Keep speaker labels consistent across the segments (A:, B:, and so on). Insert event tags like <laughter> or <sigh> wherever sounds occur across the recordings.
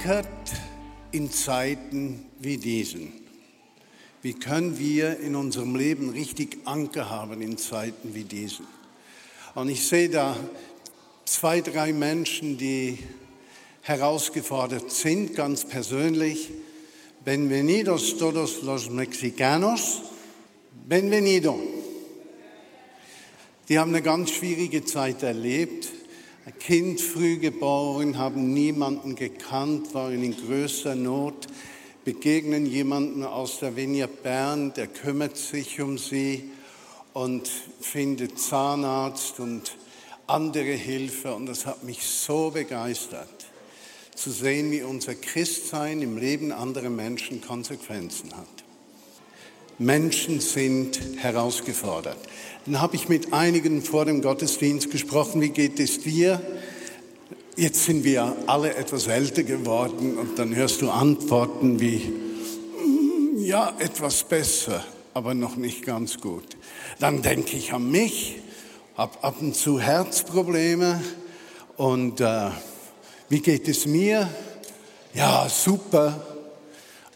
A: Verankert in Zeiten wie diesen. Wie können wir in unserem Leben richtig Anker haben in Zeiten wie diesen? Und ich sehe da zwei, drei Menschen, die herausgefordert sind, ganz persönlich. Benvenidos todos los mexicanos. Benvenido. Die haben eine ganz schwierige Zeit erlebt. Kind früh geboren, haben niemanden gekannt, waren in größter Not, begegnen jemanden aus der Vinia Bern, der kümmert sich um sie und findet Zahnarzt und andere Hilfe. Und das hat mich so begeistert zu sehen, wie unser Christsein im Leben anderer Menschen Konsequenzen hat. Menschen sind herausgefordert. Dann habe ich mit einigen vor dem Gottesdienst gesprochen, wie geht es dir? Jetzt sind wir alle etwas älter geworden und dann hörst du Antworten wie, "Mm, ja, etwas besser, aber noch nicht ganz gut. Dann denke ich an mich, habe ab und zu Herzprobleme und äh, wie geht es mir? Ja, super.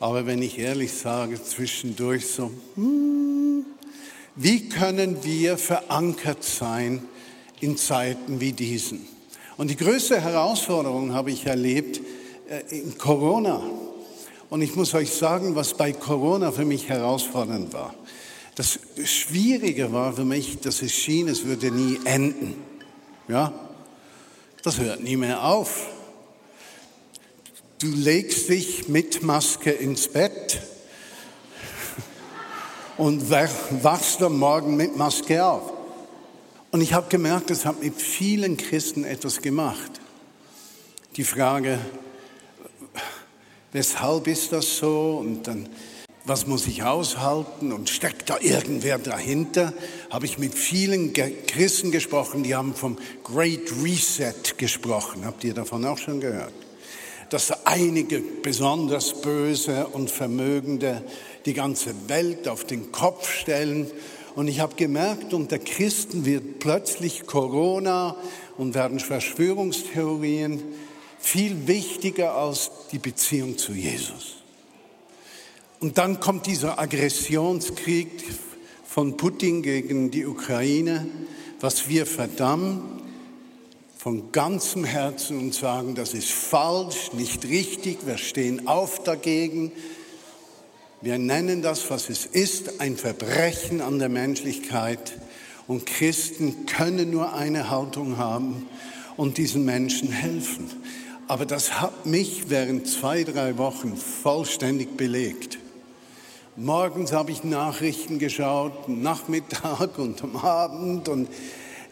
A: Aber wenn ich ehrlich sage, zwischendurch so, hmm, wie können wir verankert sein in Zeiten wie diesen? Und die größte Herausforderung habe ich erlebt äh, in Corona. Und ich muss euch sagen, was bei Corona für mich herausfordernd war. Das Schwierige war für mich, dass es schien, es würde nie enden. Ja, das hört nie mehr auf. Du legst dich mit Maske ins Bett und wachst am Morgen mit Maske auf. Und ich habe gemerkt, das hat mit vielen Christen etwas gemacht. Die Frage, weshalb ist das so? Und dann, was muss ich aushalten? Und steckt da irgendwer dahinter? Habe ich mit vielen Christen gesprochen, die haben vom Great Reset gesprochen. Habt ihr davon auch schon gehört? Dass einige besonders böse und Vermögende die ganze Welt auf den Kopf stellen. Und ich habe gemerkt, unter Christen wird plötzlich Corona und werden Verschwörungstheorien viel wichtiger als die Beziehung zu Jesus. Und dann kommt dieser Aggressionskrieg von Putin gegen die Ukraine, was wir verdammen von ganzem Herzen und sagen, das ist falsch, nicht richtig, wir stehen auf dagegen. Wir nennen das, was es ist, ein Verbrechen an der Menschlichkeit. Und Christen können nur eine Haltung haben und diesen Menschen helfen. Aber das hat mich während zwei, drei Wochen vollständig belegt. Morgens habe ich Nachrichten geschaut, Nachmittag und am Abend und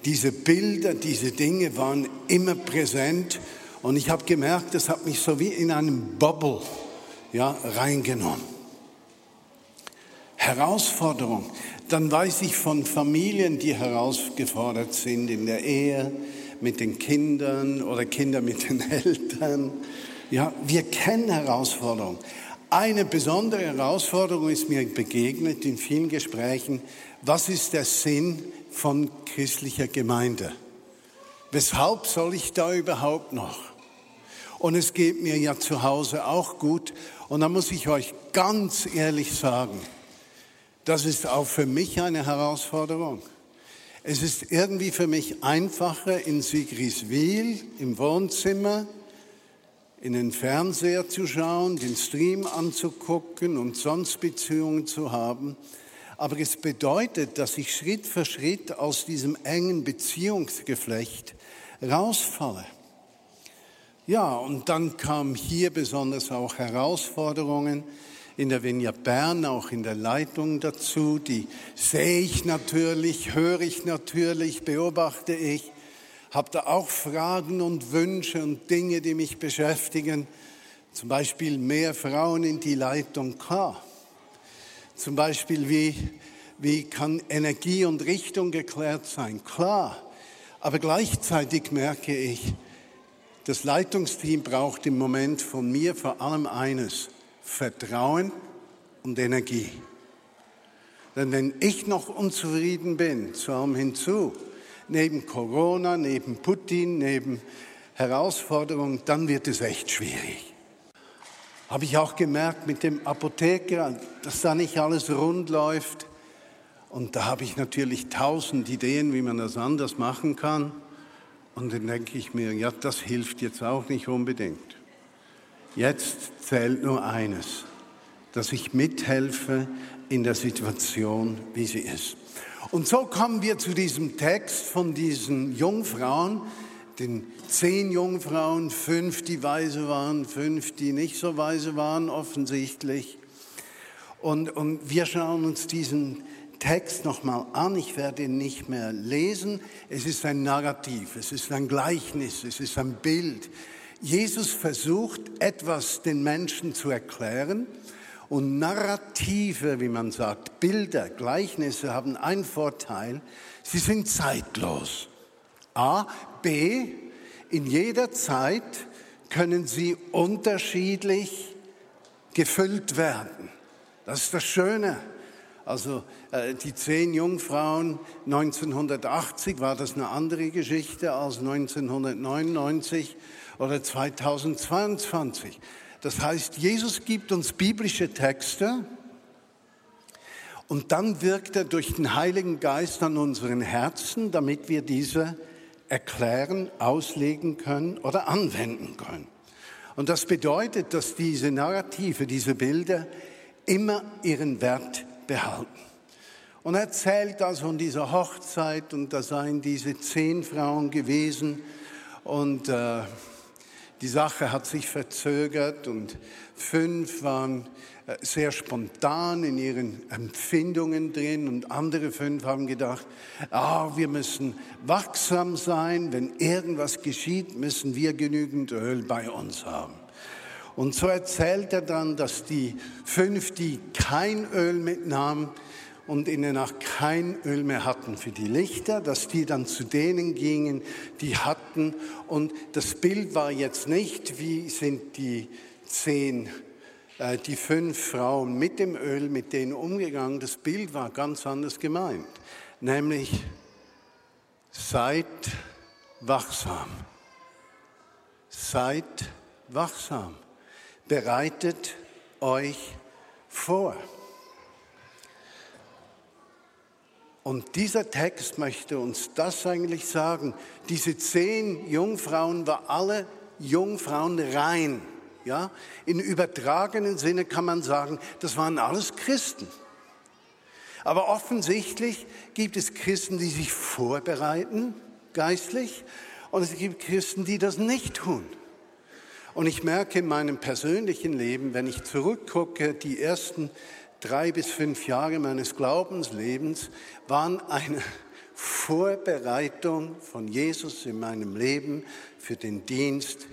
A: diese Bilder, diese Dinge waren immer präsent und ich habe gemerkt, das hat mich so wie in einem Bubble ja, reingenommen. Herausforderung. Dann weiß ich von Familien, die herausgefordert sind in der Ehe, mit den Kindern oder Kinder mit den <laughs> Eltern. Ja, wir kennen Herausforderungen. Eine besondere Herausforderung ist mir begegnet in vielen Gesprächen. Was ist der Sinn von christlicher Gemeinde. Weshalb soll ich da überhaupt noch? Und es geht mir ja zu Hause auch gut. Und da muss ich euch ganz ehrlich sagen, das ist auch für mich eine Herausforderung. Es ist irgendwie für mich einfacher, in Sigriswil im Wohnzimmer in den Fernseher zu schauen, den Stream anzugucken und sonst Beziehungen zu haben, aber es bedeutet, dass ich Schritt für Schritt aus diesem engen Beziehungsgeflecht rausfalle. Ja, und dann kamen hier besonders auch Herausforderungen in der Vinja Bern, auch in der Leitung dazu. Die sehe ich natürlich, höre ich natürlich, beobachte ich, habe da auch Fragen und Wünsche und Dinge, die mich beschäftigen. Zum Beispiel mehr Frauen in die Leitung, klar. Zum Beispiel, wie, wie kann Energie und Richtung geklärt sein, klar. Aber gleichzeitig merke ich, das Leitungsteam braucht im Moment von mir vor allem eines, Vertrauen und Energie. Denn wenn ich noch unzufrieden bin, zu allem hinzu, neben Corona, neben Putin, neben Herausforderungen, dann wird es echt schwierig. Habe ich auch gemerkt mit dem Apotheker, dass da nicht alles rund läuft. Und da habe ich natürlich tausend Ideen, wie man das anders machen kann. Und dann denke ich mir, ja, das hilft jetzt auch nicht unbedingt. Jetzt zählt nur eines, dass ich mithelfe in der Situation, wie sie ist. Und so kommen wir zu diesem Text von diesen Jungfrauen, den zehn Jungfrauen, fünf, die weise waren, fünf, die nicht so weise waren, offensichtlich. Und, und wir schauen uns diesen Text nochmal an. Ich werde ihn nicht mehr lesen. Es ist ein Narrativ, es ist ein Gleichnis, es ist ein Bild. Jesus versucht etwas den Menschen zu erklären. Und Narrative, wie man sagt, Bilder, Gleichnisse haben einen Vorteil, sie sind zeitlos. A, B, in jeder Zeit können sie unterschiedlich gefüllt werden. Das ist das Schöne. Also äh, die zehn Jungfrauen 1980 war das eine andere Geschichte als 1999 oder 2022. Das heißt, Jesus gibt uns biblische Texte und dann wirkt er durch den Heiligen Geist an unseren Herzen, damit wir diese erklären, auslegen können oder anwenden können. Und das bedeutet, dass diese Narrative, diese Bilder immer ihren Wert behalten. Und er erzählt also von dieser Hochzeit und da seien diese zehn Frauen gewesen und äh, die Sache hat sich verzögert und fünf waren äh, sehr spontan in ihren Empfindungen drin und andere fünf haben gedacht, ah, wir müssen wachsam sein, wenn irgendwas geschieht, müssen wir genügend Öl bei uns haben. Und so erzählt er dann, dass die fünf, die kein Öl mitnahmen und in der Nacht kein Öl mehr hatten für die Lichter, dass die dann zu denen gingen, die hatten. Und das Bild war jetzt nicht, wie sind die zehn äh, die fünf Frauen mit dem Öl, mit denen umgegangen. Das Bild war ganz anders gemeint. Nämlich, seid wachsam. Seid wachsam. Bereitet euch vor. Und dieser Text möchte uns das eigentlich sagen. Diese zehn Jungfrauen waren alle Jungfrauen rein. Ja, in übertragenen Sinne kann man sagen, das waren alles Christen. Aber offensichtlich gibt es Christen, die sich vorbereiten, geistlich, und es gibt Christen, die das nicht tun. Und ich merke in meinem persönlichen Leben, wenn ich zurückgucke, die ersten drei bis fünf Jahre meines Glaubenslebens waren eine Vorbereitung von Jesus in meinem Leben für den Dienst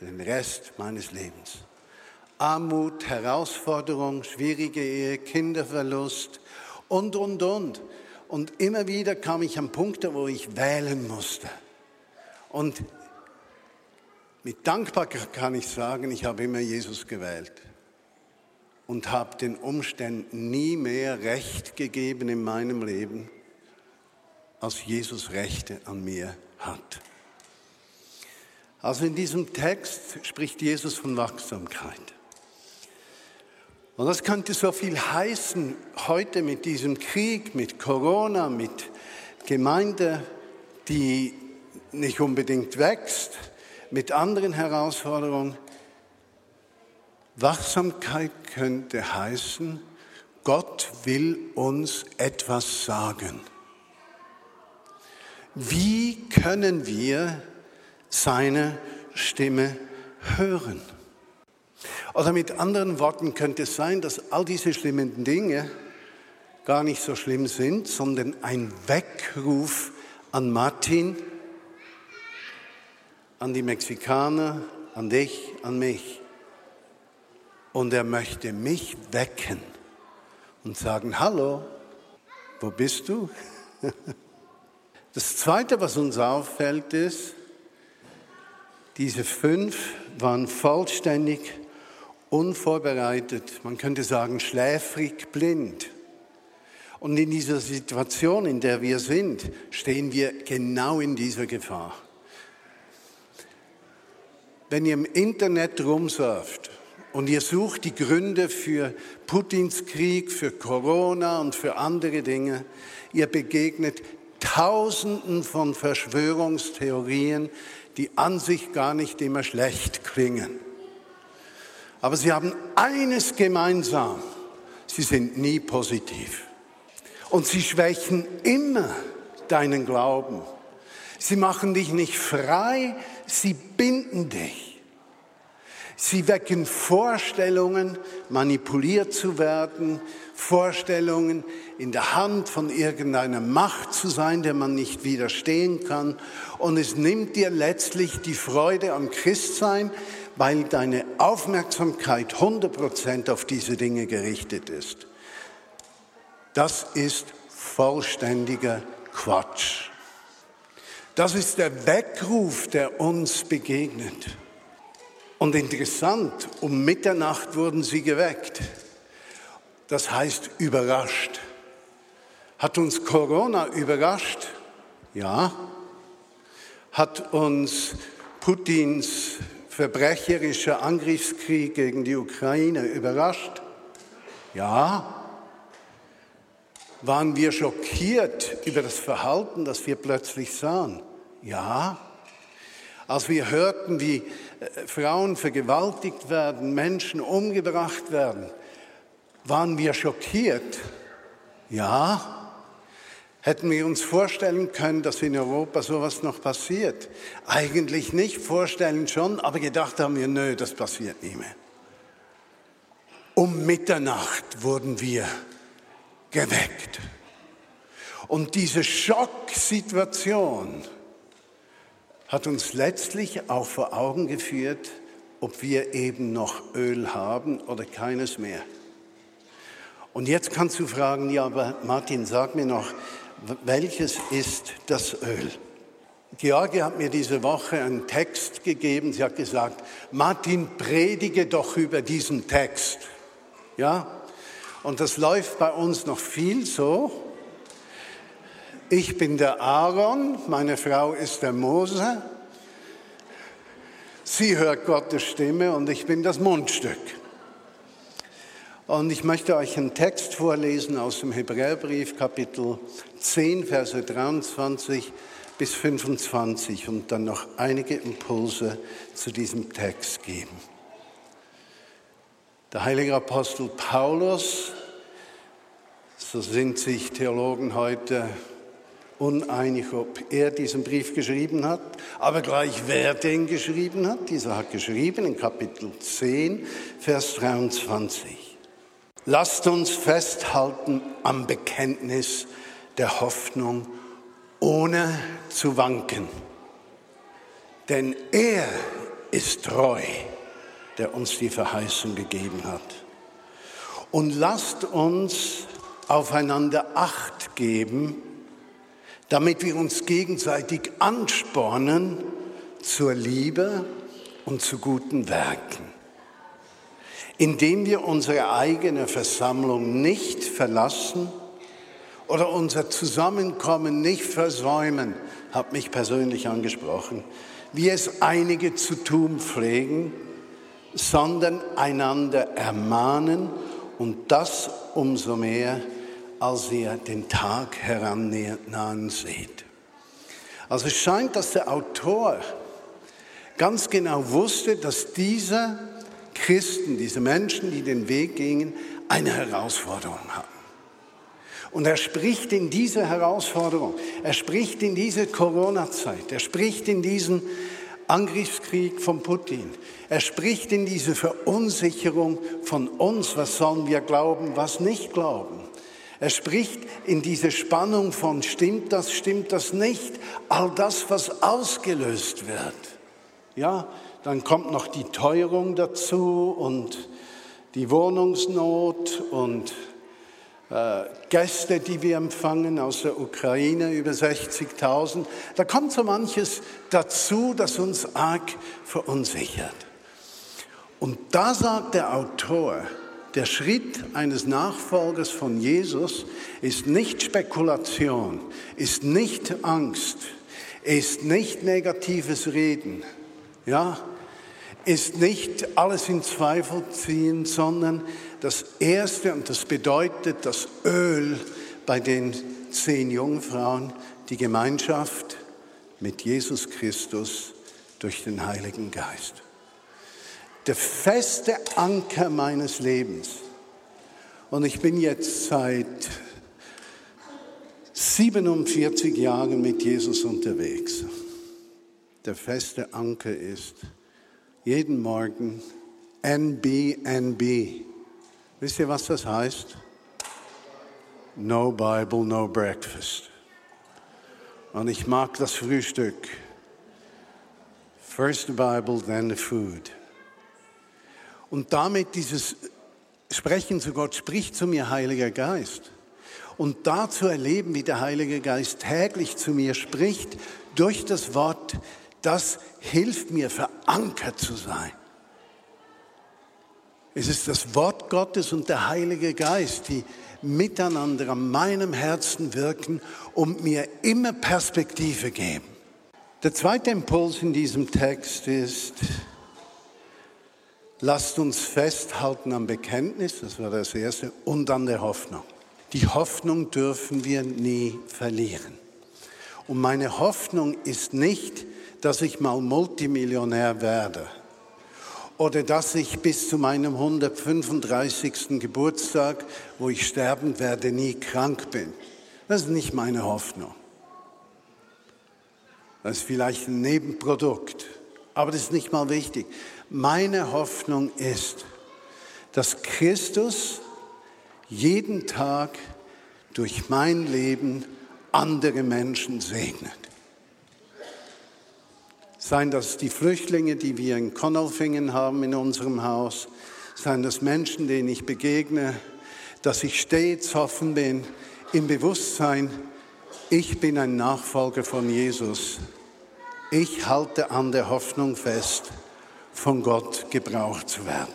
A: den Rest meines Lebens. Armut, Herausforderung, schwierige Ehe, Kinderverlust und, und, und. Und immer wieder kam ich an Punkte, wo ich wählen musste. Und mit Dankbarkeit kann ich sagen, ich habe immer Jesus gewählt und habe den Umständen nie mehr Recht gegeben in meinem Leben, als Jesus Rechte an mir hat. Also in diesem Text spricht Jesus von Wachsamkeit. Und das könnte so viel heißen heute mit diesem Krieg, mit Corona, mit Gemeinde, die nicht unbedingt wächst, mit anderen Herausforderungen. Wachsamkeit könnte heißen, Gott will uns etwas sagen. Wie können wir seine Stimme hören. Oder mit anderen Worten könnte es sein, dass all diese schlimmen Dinge gar nicht so schlimm sind, sondern ein Weckruf an Martin, an die Mexikaner, an dich, an mich. Und er möchte mich wecken und sagen, hallo, wo bist du? <laughs> Das Zweite, was uns auffällt, ist, diese fünf waren vollständig unvorbereitet, man könnte sagen schläfrig blind. Und in dieser Situation, in der wir sind, stehen wir genau in dieser Gefahr. Wenn ihr im Internet rumsurft und ihr sucht die Gründe für Putins Krieg, für Corona und für andere Dinge, ihr begegnet Tausenden von Verschwörungstheorien, die an sich gar nicht immer schlecht klingen. Aber sie haben eines gemeinsam, sie sind nie positiv. Und sie schwächen immer deinen Glauben. Sie machen dich nicht frei, sie binden dich. Sie wecken Vorstellungen, manipuliert zu werden, Vorstellungen, in der Hand von irgendeiner Macht zu sein, der man nicht widerstehen kann. Und es nimmt dir letztlich die Freude am Christsein, weil deine Aufmerksamkeit 100% auf diese Dinge gerichtet ist. Das ist vollständiger Quatsch. Das ist der Weckruf, der uns begegnet. Und interessant, um Mitternacht wurden sie geweckt. Das heißt überrascht. Hat uns Corona überrascht? Ja. Hat uns Putins verbrecherischer Angriffskrieg gegen die Ukraine überrascht? Ja. Waren wir schockiert über das Verhalten, das wir plötzlich sahen? Ja. Als wir hörten, wie Frauen vergewaltigt werden, Menschen umgebracht werden, waren wir schockiert? Ja. Hätten wir uns vorstellen können, dass in Europa sowas noch passiert? Eigentlich nicht, vorstellen schon, aber gedacht haben wir, nö, das passiert nie mehr. Um Mitternacht wurden wir geweckt. Und diese Schocksituation hat uns letztlich auch vor Augen geführt, ob wir eben noch Öl haben oder keines mehr. Und jetzt kannst du fragen, ja, aber Martin, sag mir noch, welches ist das Öl? George hat mir diese Woche einen Text gegeben. Sie hat gesagt, Martin, predige doch über diesen Text. Ja? Und das läuft bei uns noch viel so. Ich bin der Aaron, meine Frau ist der Mose. Sie hört Gottes Stimme und ich bin das Mundstück. Und ich möchte euch einen Text vorlesen aus dem Hebräerbrief, Kapitel 10, Verse 23 bis 25 und dann noch einige Impulse zu diesem Text geben. Der heilige Apostel Paulus, so sind sich Theologen heute uneinig, ob er diesen Brief geschrieben hat, aber gleich wer den geschrieben hat. Dieser hat geschrieben in Kapitel 10, Vers 23. Lasst uns festhalten am Bekenntnis der Hoffnung, ohne zu wanken. Denn er ist treu der uns die Verheißung gegeben hat. Und lasst uns aufeinander Acht geben, damit wir uns gegenseitig anspornen zur Liebe und zu guten Werken, indem wir unsere eigene Versammlung nicht verlassen oder unser Zusammenkommen nicht versäumen, hat mich persönlich angesprochen, wie es einige zu tun pflegen, sondern einander ermahnen und das umso mehr, als ihr den Tag herannahen seht. Also es scheint, dass der Autor ganz genau wusste, dass diese Christen, diese Menschen, die den Weg gingen, eine Herausforderung hatten. Und er spricht in diese Herausforderung, er spricht in diese Corona-Zeit, er spricht in diesen Angriffskrieg von Putin. Er spricht in diese Verunsicherung von uns, was sollen wir glauben, was nicht glauben. Er spricht in diese Spannung von stimmt das, stimmt das nicht, all das, was ausgelöst wird. Ja, dann kommt noch die Teuerung dazu und die Wohnungsnot und äh, Gäste, die wir empfangen aus der Ukraine, über 60.000. Da kommt so manches dazu, das uns arg verunsichert. Und da sagt der Autor, der Schritt eines Nachfolgers von Jesus ist nicht Spekulation, ist nicht Angst, ist nicht negatives Reden, ja, ist nicht alles in Zweifel ziehen, sondern das Erste, und das bedeutet das Öl bei den zehn Jungfrauen, die Gemeinschaft mit Jesus Christus durch den Heiligen Geist. Der feste Anker meines Lebens. Und ich bin jetzt seit 47 Jahren mit Jesus unterwegs. Der feste Anker ist jeden Morgen NBNB. Wisst ihr, was das heißt? No Bible, no breakfast. Und ich mag das Frühstück. First the Bible, then the food. Und damit dieses Sprechen zu Gott, spricht zu mir Heiliger Geist. Und da zu erleben, wie der Heilige Geist täglich zu mir spricht, durch das Wort, das hilft mir, verankert zu sein. Es ist das Wort Gottes und der Heilige Geist, die miteinander an meinem Herzen wirken und mir immer Perspektive geben. Der zweite Impuls in diesem Text ist, lasst uns festhalten am Bekenntnis, das war das erste, und an der Hoffnung. Die Hoffnung dürfen wir nie verlieren. Und meine Hoffnung ist nicht, dass ich mal Multimillionär werde oder dass ich bis zu meinem 135. Geburtstag, wo ich sterben werde, nie krank bin. Das ist nicht meine Hoffnung. Das ist vielleicht ein Nebenprodukt, aber das ist nicht mal wichtig. Meine Hoffnung ist, dass Christus jeden Tag durch mein Leben andere Menschen segnet. Seien das die Flüchtlinge, die wir in Konolfingen haben in unserem Haus, seien das Menschen, denen ich begegne, dass ich stets offen bin im Bewusstsein, ich bin ein Nachfolger von Jesus. Ich halte an der Hoffnung fest, von Gott gebraucht zu werden.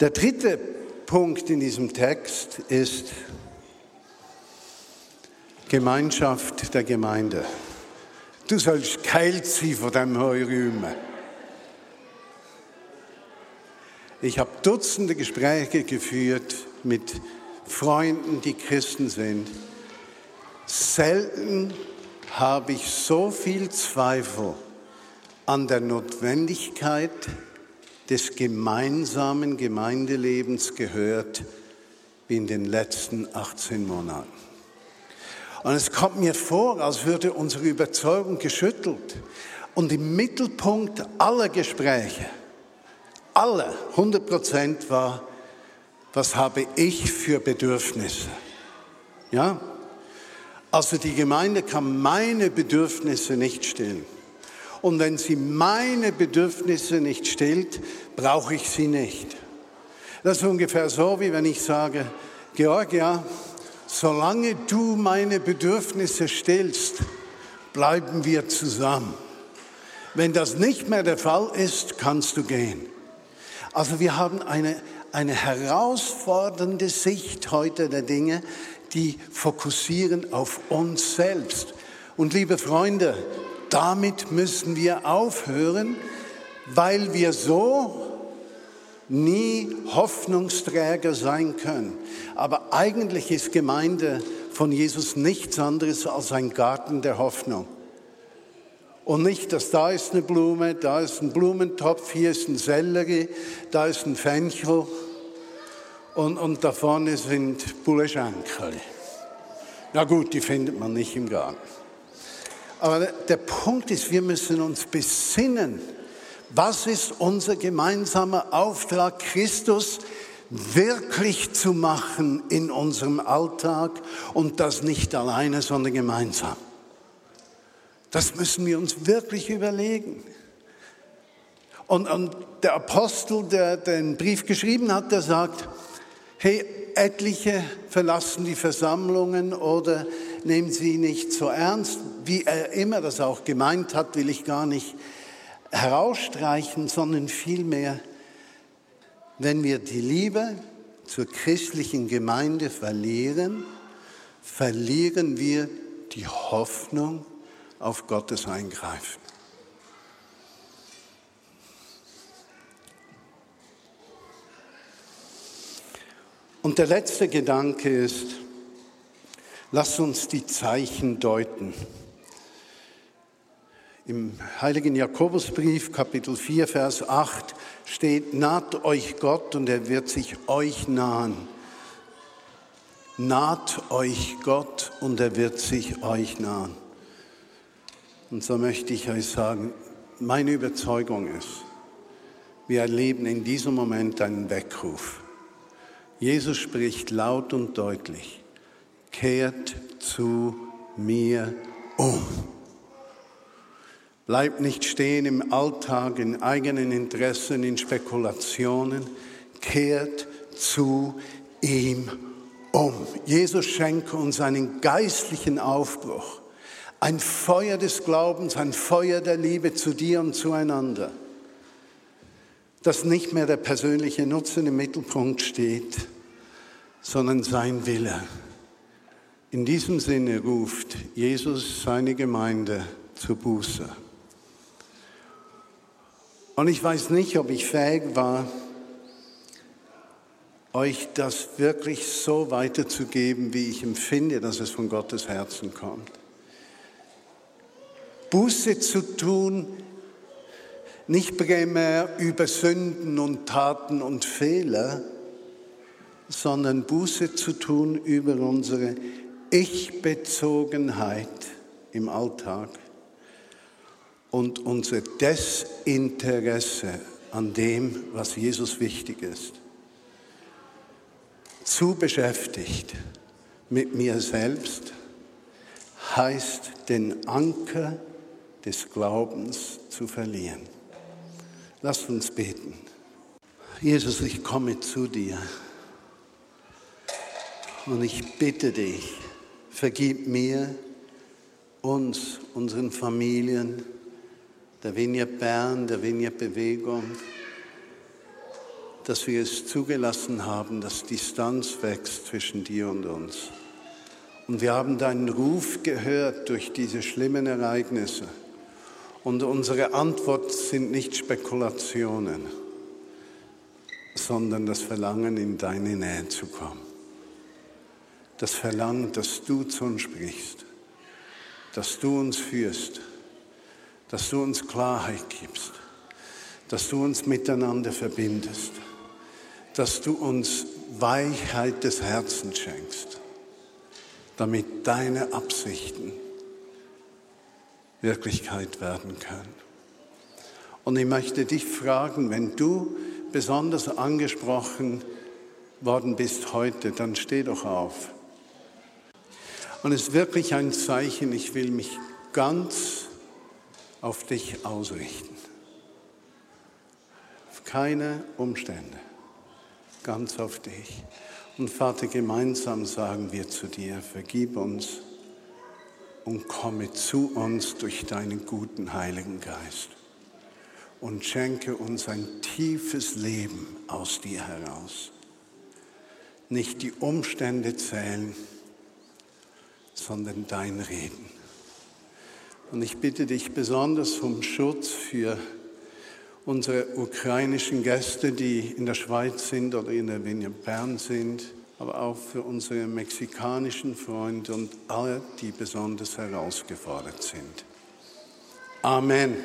A: Der dritte Punkt in diesem Text ist Gemeinschaft der Gemeinde. Du sollst geheilt sein von dem Heurümen. Ich habe Dutzende Gespräche geführt mit Freunden, die Christen sind. Selten habe ich so viel Zweifel an der Notwendigkeit des gemeinsamen Gemeindelebens gehört wie in den letzten 18 Monaten. Und es kommt mir vor, als würde unsere Überzeugung geschüttelt. Und im Mittelpunkt aller Gespräche, aller 100 Prozent war, was habe ich für Bedürfnisse? Ja? Also die Gemeinde kann meine Bedürfnisse nicht stillen. Und wenn sie meine Bedürfnisse nicht stillt, brauche ich sie nicht. Das ist ungefähr so, wie wenn ich sage, Georgia, solange du meine Bedürfnisse stillst, bleiben wir zusammen. Wenn das nicht mehr der Fall ist, kannst du gehen. Also wir haben eine, eine herausfordernde Sicht heute der Dinge, die fokussieren auf uns selbst. Und liebe Freunde, damit müssen wir aufhören, weil wir so nie Hoffnungsträger sein können. Aber eigentlich ist Gemeinde von Jesus nichts anderes als ein Garten der Hoffnung. Und nicht, dass da ist eine Blume, da ist ein Blumentopf, hier ist ein Sellerie, da ist ein Fenchel und, und da vorne sind Bulleschenkel. Na gut, die findet man nicht im Garten. Aber der Punkt ist, wir müssen uns besinnen, was ist unser gemeinsamer Auftrag, Christus wirklich zu machen in unserem Alltag und das nicht alleine, sondern gemeinsam? Das müssen wir uns wirklich überlegen. Und, und der Apostel, der den Brief geschrieben hat, der sagt, hey, etliche verlassen die Versammlungen oder nehmen sie nicht so ernst. Wie er immer das auch gemeint hat, will ich gar nicht herausstreichen, sondern vielmehr, wenn wir die Liebe zur christlichen Gemeinde verlieren, verlieren wir die Hoffnung auf Gottes Eingreifen. Und der letzte Gedanke ist, lass uns die Zeichen deuten. Im heiligen Jakobusbrief, Kapitel 4, Vers 8 steht, naht euch Gott und er wird sich euch nahen. Naht euch Gott und er wird sich euch nahen. Und so möchte ich euch sagen, meine Überzeugung ist, wir erleben in diesem Moment einen Weckruf. Jesus spricht laut und deutlich, kehrt zu mir um. Bleibt nicht stehen im Alltag, in eigenen Interessen, in Spekulationen. Kehrt zu ihm um. Jesus schenke uns einen geistlichen Aufbruch, ein Feuer des Glaubens, ein Feuer der Liebe zu dir und zueinander, dass nicht mehr der persönliche Nutzen im Mittelpunkt steht, sondern sein Wille. In diesem Sinne ruft Jesus seine Gemeinde zur Buße. Und ich weiß nicht, ob ich fähig war, euch das wirklich so weiterzugeben, wie ich empfinde, dass es von Gottes Herzen kommt. Buße zu tun, nicht primär über Sünden und Taten und Fehler, sondern Buße zu tun über unsere Ich-Bezogenheit im Alltag und unser Desinteresse an dem, was Jesus wichtig ist. Zu beschäftigt mit mir selbst heißt den Anker des Glaubens zu verlieren. Lass uns beten. Jesus, ich komme zu dir. Und ich bitte dich, vergib mir, uns, unseren Familien, der Vineyard Bern, der Vineyard Bewegung, dass wir es zugelassen haben, dass Distanz wächst zwischen dir und uns. Und wir haben deinen Ruf gehört durch diese schlimmen Ereignisse. Und unsere Antwort sind nicht Spekulationen, sondern das Verlangen, in deine Nähe zu kommen das Verlangen, dass du zu uns sprichst, dass du uns führst, dass du uns Klarheit gibst, dass du uns miteinander verbindest, dass du uns Weichheit des Herzens schenkst, damit deine Absichten Wirklichkeit werden können. Und ich möchte dich fragen, wenn du besonders angesprochen worden bist heute, dann steh doch auf und es ist wirklich ein Zeichen, ich will mich ganz auf dich ausrichten. Auf keine Umstände, ganz auf dich. Und Vater, gemeinsam sagen wir zu dir, vergib uns und komme zu uns durch deinen guten Heiligen Geist und schenke uns ein tiefes Leben aus dir heraus. Nicht die Umstände zählen, sondern dein Reden. Und ich bitte dich besonders um Schutz für unsere ukrainischen Gäste, die in der Schweiz sind oder in der Vinia Bern sind, aber auch für unsere mexikanischen Freunde und alle, die besonders herausgefordert sind. Amen.